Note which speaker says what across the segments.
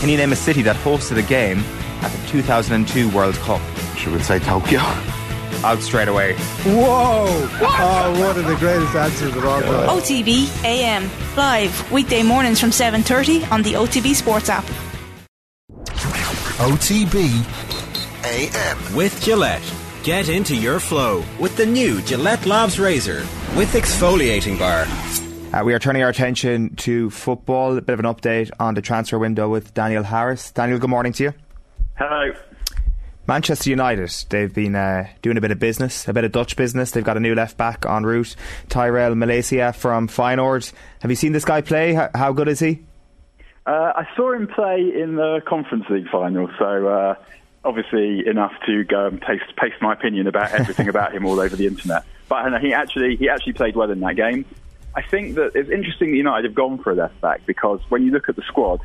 Speaker 1: Can you name a city that hosted a game at the 2002 World Cup?
Speaker 2: Should we say Tokyo?
Speaker 1: Out straight away.
Speaker 3: Whoa! Oh, one of the greatest answers of all time.
Speaker 4: OTB AM live weekday mornings from 7:30 on the OTB Sports app.
Speaker 5: OTB AM
Speaker 6: with Gillette. Get into your flow with the new Gillette Labs Razor with exfoliating bar.
Speaker 1: Uh, we are turning our attention to football. A bit of an update on the transfer window with Daniel Harris. Daniel, good morning to you.
Speaker 7: Hello.
Speaker 1: Manchester United, they've been uh, doing a bit of business, a bit of Dutch business. They've got a new left back en route, Tyrell Malacia from Feyenoord. Have you seen this guy play? How, how good is he?
Speaker 7: Uh, I saw him play in the Conference League final, so uh, obviously enough to go and paste, paste my opinion about everything about him all over the internet. But know, he actually he actually played well in that game. I think that it's interesting that United have gone for a left back because when you look at the squad,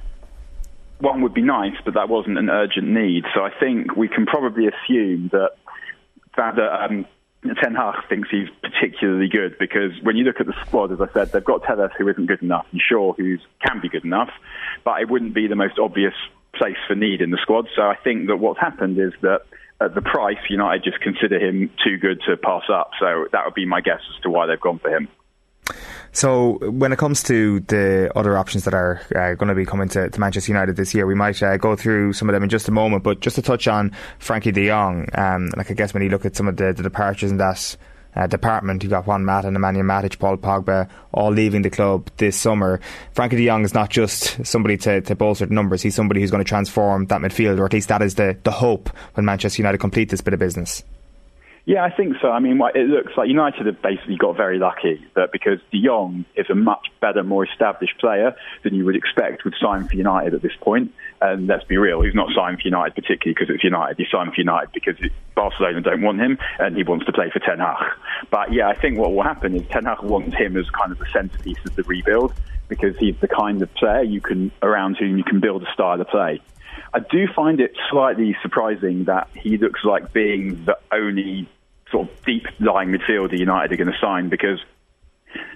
Speaker 7: one would be nice, but that wasn't an urgent need. So I think we can probably assume that that um, Ten Hag thinks he's particularly good because when you look at the squad, as I said, they've got Telles who isn't good enough and Shaw who can be good enough, but it wouldn't be the most obvious place for need in the squad. So I think that what's happened is that at the price, United just consider him too good to pass up. So that would be my guess as to why they've gone for him.
Speaker 1: So, when it comes to the other options that are uh, going to be coming to, to, Manchester United this year, we might uh, go through some of them in just a moment. But just to touch on Frenkie De Jong, um, like I guess when you look at some of the, the departures in that uh, department. You got Juan Mata and Nemanja Matic, Paul Pogba, all leaving the club this summer. Frenkie de Jong is not just somebody to, to bolster the numbers, he's somebody who's going to transform that midfield, or at least that is the, the hope when Manchester United complete this bit of business.
Speaker 7: Yeah, I think so. I mean, it looks like United have basically got very lucky that because De Jong is a much better, more established player than you would expect would sign for United at this point. And let's be real, he's not signed for United particularly because it's United. He's signed for United because Barcelona don't want him and he wants to play for Ten Hag. But yeah, I think what will happen is Ten Hag wants him as kind of the centerpiece of the rebuild because he's the kind of player you can around whom you can build a style of play. I do find it slightly surprising that he looks like being the only sort of deep lying midfielder United are going to sign because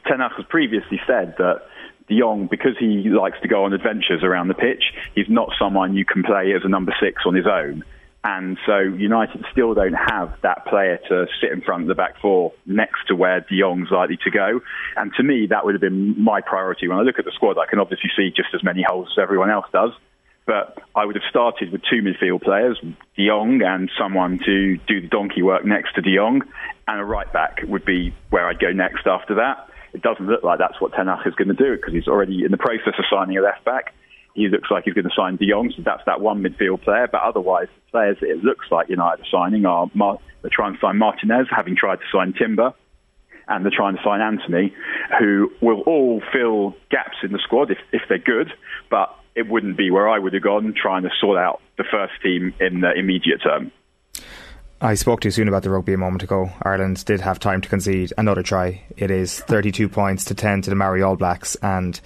Speaker 7: Ten Hag has previously said that De Jong, because he likes to go on adventures around the pitch, he's not someone you can play as a number six on his own. And so United still don't have that player to sit in front of the back four next to where De Jong's likely to go. And to me, that would have been my priority. When I look at the squad, I can obviously see just as many holes as everyone else does. But I would have started with two midfield players, De Jong and someone to do the donkey work next to De Jong, and a right back would be where I'd go next after that. It doesn't look like that's what Ten Hag is going to do because he's already in the process of signing a left back. He looks like he's going to sign De Jong, so that's that one midfield player. But otherwise, the players that it looks like United are signing are Mar- they're trying to sign Martinez, having tried to sign Timber, and they're trying to sign Antony, who will all fill gaps in the squad if, if they're good. But it wouldn't be where I would have gone trying to sort out the first team in the immediate term.
Speaker 1: I spoke too soon about the rugby a moment ago. Ireland did have time to concede another try. It is 32 points to 10 to the Maori All Blacks, and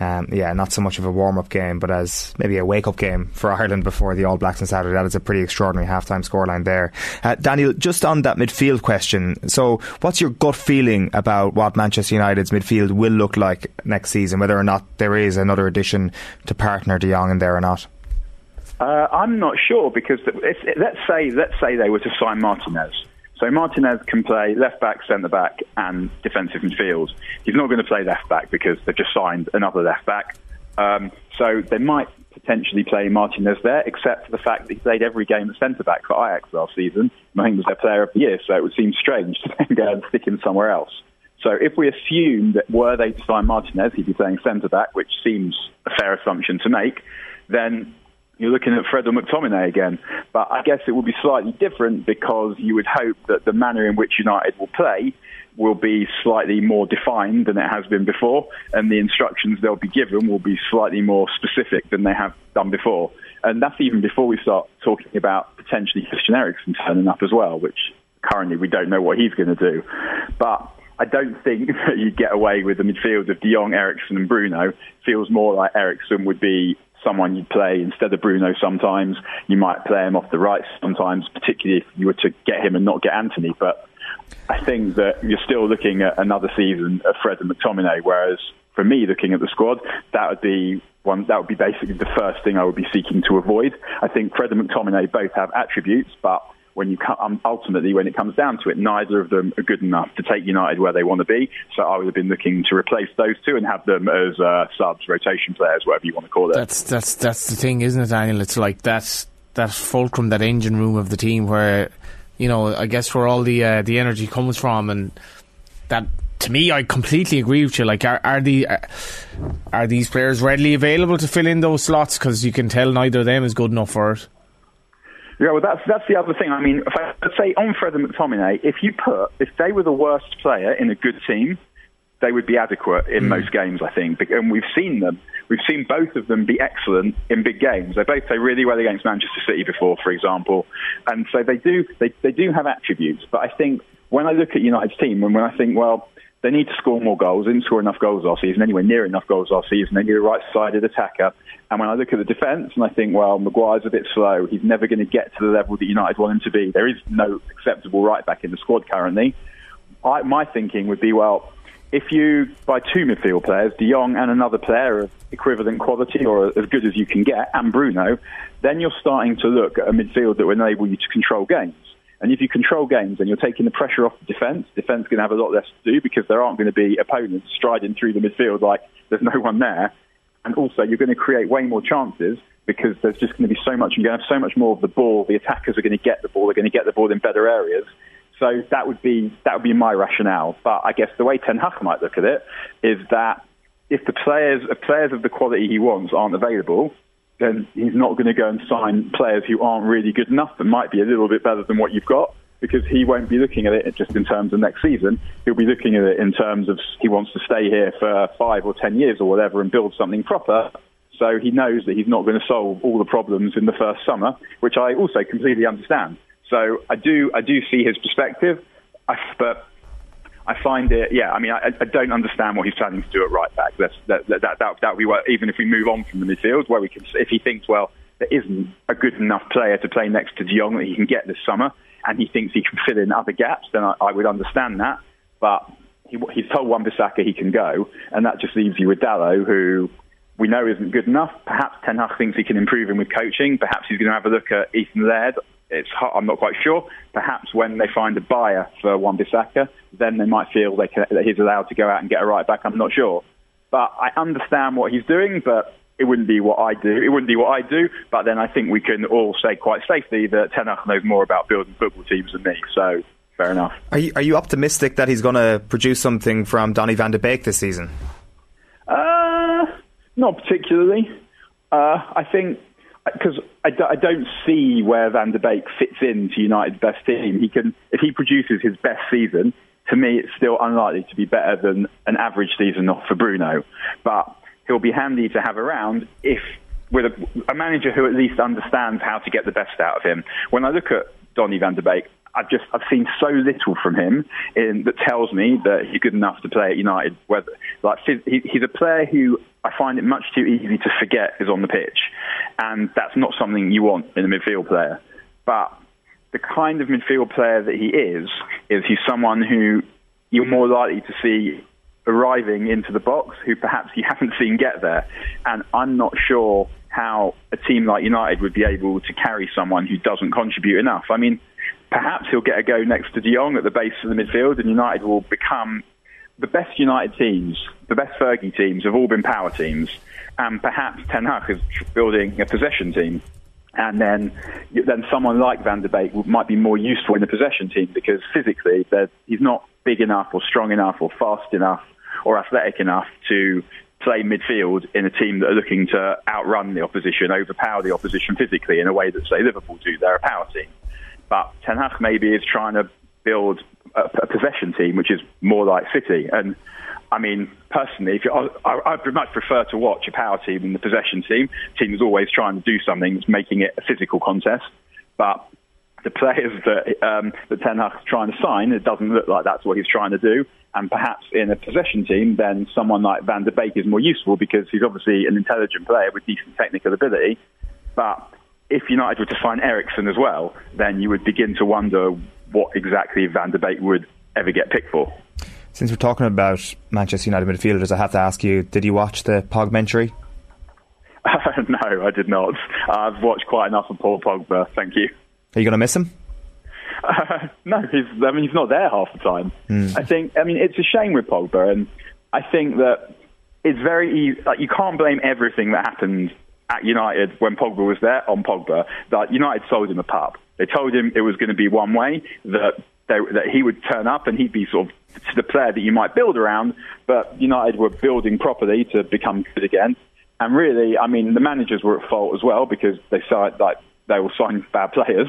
Speaker 1: um, yeah, not so much of a warm up game, but as maybe a wake up game for Ireland before the All Blacks on Saturday. That is a pretty extraordinary half time scoreline there. Uh, Daniel, just on that midfield question. So, what's your gut feeling about what Manchester United's midfield will look like next season, whether or not there is another addition to partner De Jong in there or not?
Speaker 7: Uh, I'm not sure because let's say let's say they were to sign Martinez so Martinez can play left back, centre back, and defensive midfield. He's not going to play left back because they've just signed another left back. Um, so they might potentially play Martinez there, except for the fact that he played every game at centre back for Ajax last season. I think was their player of the year, so it would seem strange to then go and stick him somewhere else. So if we assume that were they to sign Martinez, he'd be playing centre back, which seems a fair assumption to make, then you're looking at Fred or McTominay again. But I guess it will be slightly different because you would hope that the manner in which United will play will be slightly more defined than it has been before, and the instructions they'll be given will be slightly more specific than they have done before. And that's even before we start talking about potentially Christian Eriksen turning up as well, which currently we don't know what he's going to do. But I don't think that you get away with the midfield of De Jong, Eriksen, and Bruno. Feels more like Eriksen would be someone you'd play instead of Bruno sometimes. You might play him off the right sometimes, particularly if you were to get him and not get Antony. But I think that you're still looking at another season of Fred and McTominay, whereas for me, looking at the squad, that would be one that would be basically the first thing I would be seeking to avoid. I think Fred and McTominay both have attributes, but when you um, ultimately when it comes down to it, neither of them are good enough to take United where they want to be. So I would have been looking to replace those two and have them as uh, subs, rotation players, whatever you want to call it.
Speaker 2: That's that's that's the thing, isn't it, Daniel? It's like that's that fulcrum, that engine room of the team, where you know, I guess where all the uh, the energy comes from, and that to me, I completely agree with you. Like, are, are the are, are these players readily available to fill in those slots? Because you can tell neither of them is good enough for it.
Speaker 7: Yeah, well, that's that's the other thing. I mean, if I say on Fred and McTominay, if you put if they were the worst player in a good team, they would be adequate in mm. most games, I think. And we've seen them. We've seen both of them be excellent in big games. They both play really well against Manchester City before, for example, and so they do they, they do have attributes. But I think when I look at United's team, and when I think, well, they need to score more goals. They didn't score enough goals last season, anywhere near enough goals last season. They need a right-sided attacker. And when I look at the defence, and I think, well, Maguire's a bit slow. He's never going to get to the level that United want him to be. There is no acceptable right-back in the squad currently. I, my thinking would be, well, if you buy two midfield players, De Jong and another player of equivalent quality or as good as you can get, and Bruno, then you're starting to look at a midfield that will enable you to control games. And if you control games and you're taking the pressure off the defence, defence going to have a lot less to do because there aren't going to be opponents striding through the midfield like there's no one there. And also, you're going to create way more chances because there's just going to be so much. You're going to have so much more of the ball. The attackers are going to get the ball. They're going to get the ball in better areas. So that would be that would be my rationale. But I guess the way Ten Hag might look at it is that if the players players of the quality he wants aren't available, then he's not going to go and sign players who aren't really good enough but might be a little bit better than what you've got because he won't be looking at it just in terms of next season. He'll be looking at it in terms of he wants to stay here for five or ten years or whatever and build something proper. So he knows that he's not going to solve all the problems in the first summer, which I also completely understand. So I do, I do see his perspective, I, but I find it, yeah. I mean, I, I, don't understand what he's planning to do at right back. That's, that that that that that we were even if we move on from the midfield, where we can, if he thinks, well, there isn't a good enough player to play next to De Jong that he can get this summer, and he thinks he can fill in other gaps, then I, I would understand that. But he, he's told Wan-Bissaka he can go, and that just leaves you with Dalot, who we know isn't good enough. Perhaps Ten Hag thinks he can improve him with coaching. Perhaps he's going to have a look at Ethan Laird it's I'm not quite sure. Perhaps when they find a buyer for Wan-Bissaka, then they might feel they can, that he's allowed to go out and get a right back. I'm not sure, but I understand what he's doing, but. It wouldn't be what I do. It wouldn't be what I do. But then I think we can all say quite safely that Ten Hag knows more about building football teams than me. So fair enough.
Speaker 1: Are you, are you optimistic that he's going to produce something from Donny van de Beek this season?
Speaker 7: Uh, not particularly. Uh, I think because I don't see where Van der Beek fits into United's best team. He can, if he produces his best season, to me, it's still unlikely to be better than an average season for Bruno. But he'll be handy to have around if with a, a manager who at least understands how to get the best out of him. When I look at Donny Van der Beek, I've just I've seen so little from him in, that tells me that he's good enough to play at United. Whether like he, he's a player who I find it much too easy to forget is on the pitch, and that's not something you want in a midfield player. But the kind of midfield player that he is is he's someone who you're more likely to see arriving into the box who perhaps you haven't seen get there, and I'm not sure how a team like United would be able to carry someone who doesn't contribute enough. I mean perhaps he'll get a go next to De Jong at the base of the midfield, and United will become the best United teams, the best Fergie teams have all been power teams, and perhaps Ten Hag is building a possession team. And then, then someone like Van der Beek might be more useful in a possession team because physically he's not big enough or strong enough or fast enough or athletic enough to play midfield in a team that are looking to outrun the opposition, overpower the opposition physically in a way that, say, Liverpool do. They're a power team. But Ten Hag maybe is trying to build a, a possession team, which is more like City. And I mean, personally, if I, I, would much prefer to watch a power team than the possession team. Team is always trying to do something that's making it a physical contest. But the players that, um, that Ten Hag's trying to sign, it doesn't look like that's what he's trying to do. And perhaps in a possession team, then someone like Van der Beek is more useful because he's obviously an intelligent player with decent technical ability. But if United were to sign Eriksen as well, then you would begin to wonder what exactly Van der Beek would ever get picked for.
Speaker 1: Since we're talking about Manchester United midfielders, I have to ask you: Did you watch the Pogmentary?
Speaker 7: Uh, no, I did not. I've watched quite enough of Paul Pogba. Thank you.
Speaker 1: Are you going to miss him?
Speaker 7: Uh, no, he's. I mean, he's not there half the time.
Speaker 1: Mm.
Speaker 7: I think. I mean, it's a shame with Pogba, and I think that it's very easy. Like, you can't blame everything that happened at United when Pogba was there on Pogba. That United sold him a pup. They told him it was going to be one way that they, that he would turn up and he'd be sort of the player that you might build around. But United were building properly to become good again. And really, I mean, the managers were at fault as well because they signed like they were signing bad players,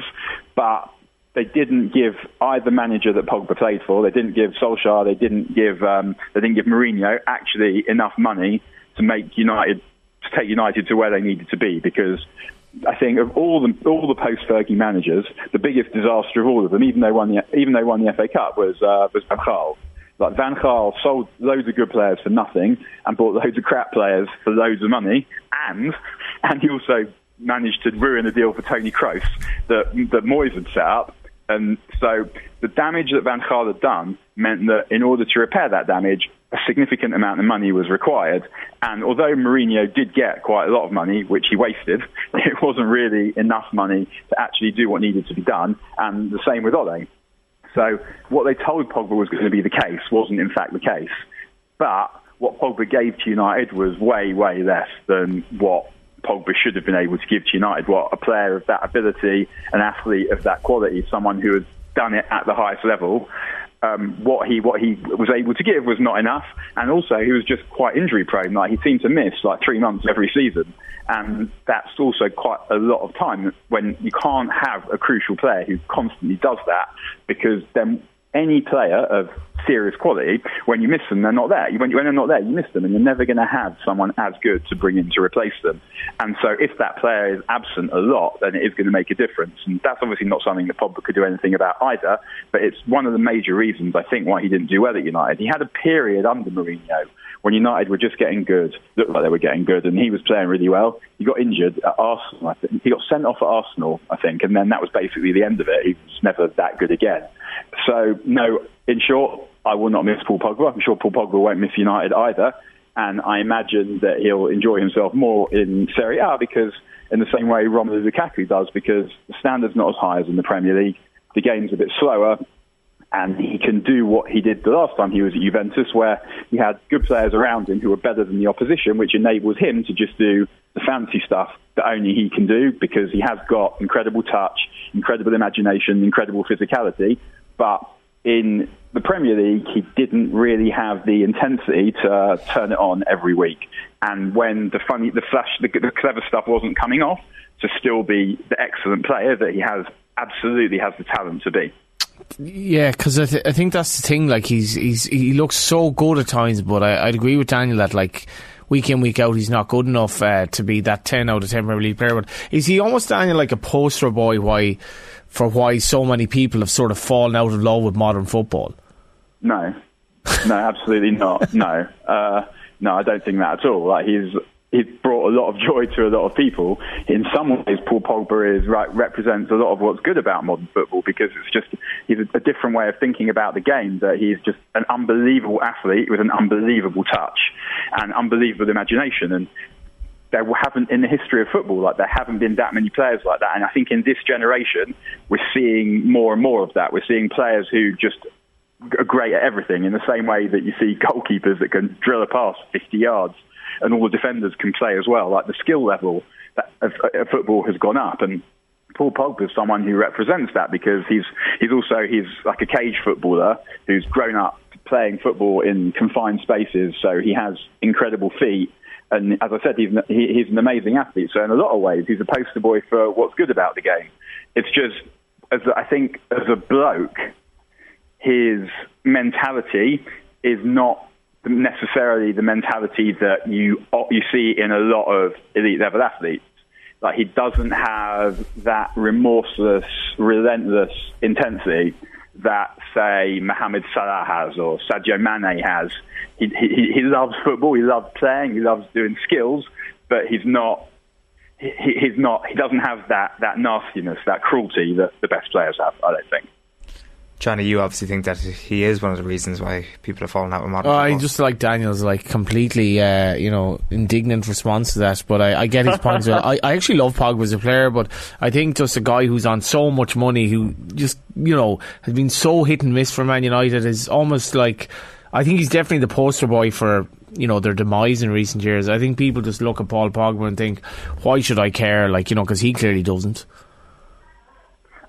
Speaker 7: but they didn't give either manager that Pogba played for. They didn't give Solskjaer. They didn't give um, they didn't give Mourinho actually enough money to make United to take United to where they needed to be because. I think of all the all the post Fergie managers, the biggest disaster of all of them, even though won the even though won the FA Cup, was uh, was Van Gaal. Like Van Gaal sold loads of good players for nothing and bought loads of crap players for loads of money, and and he also managed to ruin a deal for Tony Kroos that that Moyes had set up. And so the damage that Van Gaal had done meant that in order to repair that damage, a significant amount of money was required. And although Mourinho did get quite a lot of money, which he wasted, it wasn't really enough money to actually do what needed to be done. And the same with Ole. So what they told Pogba was going to be the case wasn't in fact the case. But what Pogba gave to United was way, way less than what Pogba should have been able to give to United. What a player of that ability, an athlete of that quality, someone who has done it at the highest level, um, what he what he was able to give was not enough, and also he was just quite injury prone. Like he seemed to miss like three months every season, and that's also quite a lot of time when you can't have a crucial player who constantly does that because then any player of serious quality, when you miss them, they're not there. When, when they're not there, you miss them, and you're never going to have someone as good to bring in to replace them. And so, if that player is absent a lot, then it is going to make a difference. And that's obviously not something that Pogba could do anything about either. But it's one of the major reasons I think why he didn't do well at United. He had a period under Mourinho when United were just getting good, looked like they were getting good, and he was playing really well. He got injured at Arsenal. I think he got sent off at Arsenal, I think, and then that was basically the end of it. He was never that good again. So, no, in short, I will not miss Paul Pogba. I'm sure Paul Pogba won't miss United either. And I imagine that he'll enjoy himself more in Serie A because, in the same way Romelu Lukaku does, because the standard's not as high as in the Premier League. The game's a bit slower, and he can do what he did the last time he was at Juventus, where he had good players around him who were better than the opposition, which enables him to just do the fancy stuff that only he can do because he has got incredible touch, incredible imagination, incredible physicality. But in the Premier League, he didn't really have the intensity to turn it on every week. And when the funny, the flash, the, the clever stuff wasn't coming off, to still be the excellent player that he has, absolutely has the talent to be.
Speaker 2: Yeah, because I, th- I think that's the thing. Like he's he's he looks so good at times, but I, I'd agree with Daniel that like week in week out he's not good enough uh, to be that ten out of ten Premier League player. But is he almost Daniel like a poster boy? Why for why so many people have sort of fallen out of love with modern football?
Speaker 7: No, no, absolutely not. No, uh, no, I don't think that at all. Like he's he's brought a lot of joy to a lot of people. In some ways, Paul Pogba is right represents a lot of what's good about modern football because it's just he's a, a different way of thinking about the game. That he's just an unbelievable athlete with an unbelievable touch and unbelievable imagination. And there haven't in the history of football like there haven't been that many players like that. And I think in this generation, we're seeing more and more of that. We're seeing players who just are great at everything in the same way that you see goalkeepers that can drill a pass 50 yards and all the defenders can play as well. Like the skill level of, of football has gone up, and Paul Pogba is someone who represents that because he's he's also he's like a cage footballer who's grown up playing football in confined spaces, so he has incredible feet. And as I said, he's, he, he's an amazing athlete. So in a lot of ways, he's a poster boy for what's good about the game. It's just, as I think, as a bloke, his mentality is not necessarily the mentality that you you see in a lot of elite level athletes. Like he doesn't have that remorseless, relentless intensity that say Mohamed Salah has or Sadio Mane has. He, he, he loves football. He loves playing. He loves doing skills, but he's not. He, he's not. He doesn't have that that nastiness, that cruelty that the best players have. I don't think.
Speaker 1: Johnny, you obviously think that he is one of the reasons why people have fallen out with modern
Speaker 2: Oh, I
Speaker 1: football.
Speaker 2: just like Daniel's like completely, uh, you know, indignant response to that. But I, I get his point. I, I actually love Pogba as a player, but I think just a guy who's on so much money, who just you know has been so hit and miss for Man United, is almost like I think he's definitely the poster boy for you know their demise in recent years. I think people just look at Paul Pogba and think, why should I care? Like you know, because he clearly doesn't.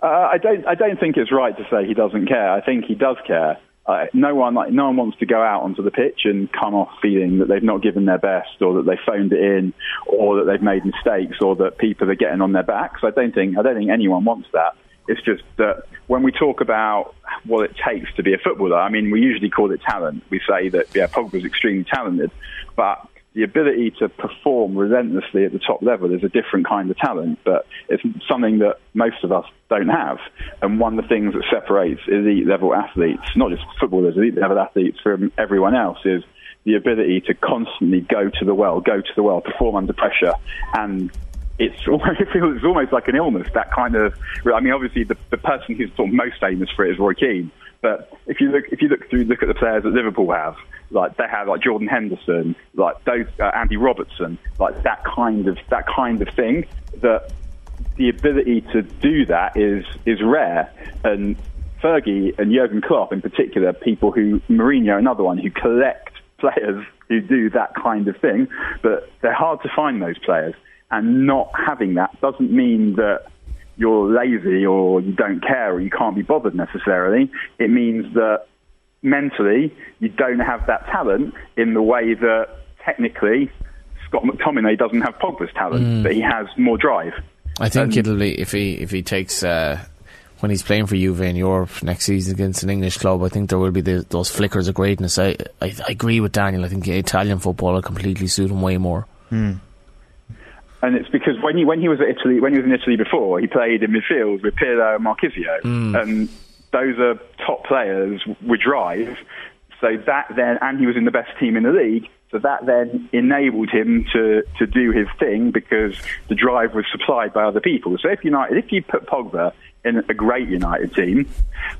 Speaker 7: Uh, I don't. I don't think it's right to say he doesn't care. I think he does care. Uh, no one, like, no one wants to go out onto the pitch and come off feeling that they've not given their best, or that they phoned it in, or that they've made mistakes, or that people are getting on their backs. I don't think. I don't think anyone wants that. It's just that when we talk about what it takes to be a footballer, I mean, we usually call it talent. We say that yeah, Pogba's extremely talented, but the ability to perform relentlessly at the top level is a different kind of talent, but it's something that most of us don't have. And one of the things that separates elite level athletes, not just footballers, elite level athletes from everyone else, is the ability to constantly go to the well, go to the well, perform under pressure, and it's almost, it feels almost like an illness. That kind of, I mean, obviously the, the person who's sort of most famous for it is Roy Keane. But if you look, if you look through, look at the players that Liverpool have, like they have like Jordan Henderson, like those uh, Andy Robertson, like that kind of that kind of thing. That the ability to do that is is rare, and Fergie and Jurgen Klopp in particular, people who Mourinho, another one who collect players who do that kind of thing, but they're hard to find those players. And not having that doesn't mean that you're lazy or you don't care or you can't be bothered necessarily. It means that mentally you don't have that talent in the way that technically Scott McTominay doesn't have Pogba's talent, but he has more drive.
Speaker 2: I think
Speaker 7: Um,
Speaker 2: it'll be if he if he takes uh, when he's playing for Juve in Europe next season against an English club. I think there will be the, those flickers of greatness. I, I I agree with Daniel. I think Italian football will completely suit him way more.
Speaker 7: And it's because when he when he was at Italy, when he was in Italy before, he played in midfield with Pirlo and Marchisio, hmm. and those are top players with drive. So that then, and he was in the best team in the league. So that then enabled him to, to do his thing because the drive was supplied by other people. So if United, if you put Pogba in a great United team,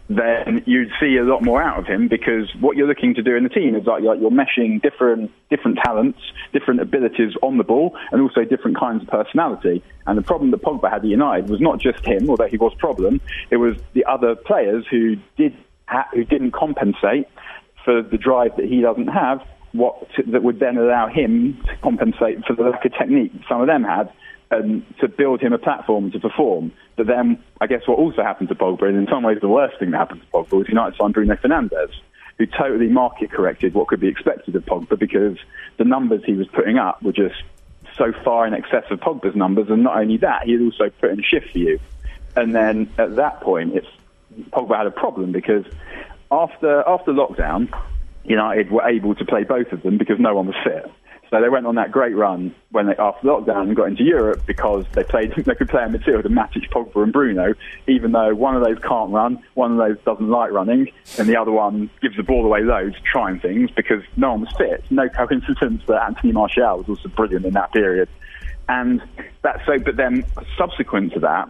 Speaker 7: then you'd see a lot more out of him because what you're looking to do in the team is like, like you're meshing different different talents, different abilities on the ball, and also different kinds of personality. And the problem that Pogba had at United was not just him, although he was problem. It was the other players who did ha- who didn't compensate for the drive that he doesn't have. What that would then allow him to compensate for the lack of technique some of them had and to build him a platform to perform. But then, I guess what also happened to Pogba, and in some ways the worst thing that happened to Pogba, was United signed Bruno Fernandes, who totally market corrected what could be expected of Pogba because the numbers he was putting up were just so far in excess of Pogba's numbers, and not only that, he had also put in a shift for you. And then at that point, it's Pogba had a problem because after after lockdown, United were able to play both of them because no one was fit. So they went on that great run when they after lockdown and got into Europe because they played they could play in midfield and Matic, Pogba, and Bruno, even though one of those can't run, one of those doesn't like running, and the other one gives the ball away loads, trying things because no one was fit. No coincidence that Anthony Martial was also brilliant in that period, and that's so. But then subsequent to that,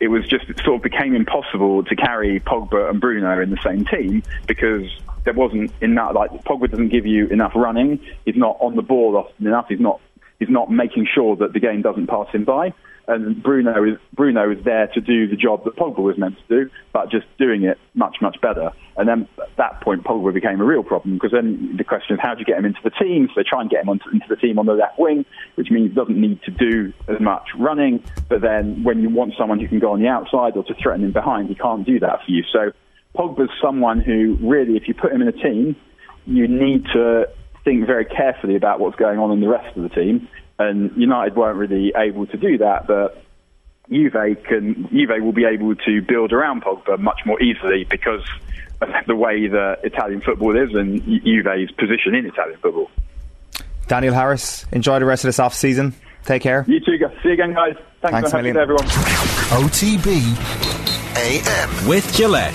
Speaker 7: it was just it sort of became impossible to carry Pogba and Bruno in the same team because there wasn't enough. Like Pogba doesn't give you enough running. He's not on the ball often enough. He's not. He's not making sure that the game doesn't pass him by. And Bruno is Bruno is there to do the job that Pogba was meant to do, but just doing it much much better. And then at that point, Pogba became a real problem because then the question is how do you get him into the team? So they try and get him onto, into the team on the left wing, which means he doesn't need to do as much running. But then when you want someone who can go on the outside or to threaten him behind, he can't do that for you. So Pogba's someone who really, if you put him in a team, you need to think very carefully about what's going on in the rest of the team. And United weren't really able to do that, but Juve can Juve will be able to build around Pogba much more easily because of the way that Italian football is and Juve's position in Italian football.
Speaker 1: Daniel Harris, enjoy the rest of this off season. Take care.
Speaker 7: You too, guys. See you again, guys. Thanks,
Speaker 1: Thanks
Speaker 7: for having
Speaker 1: million.
Speaker 7: everyone.
Speaker 5: OTB AM.
Speaker 6: With Gillette.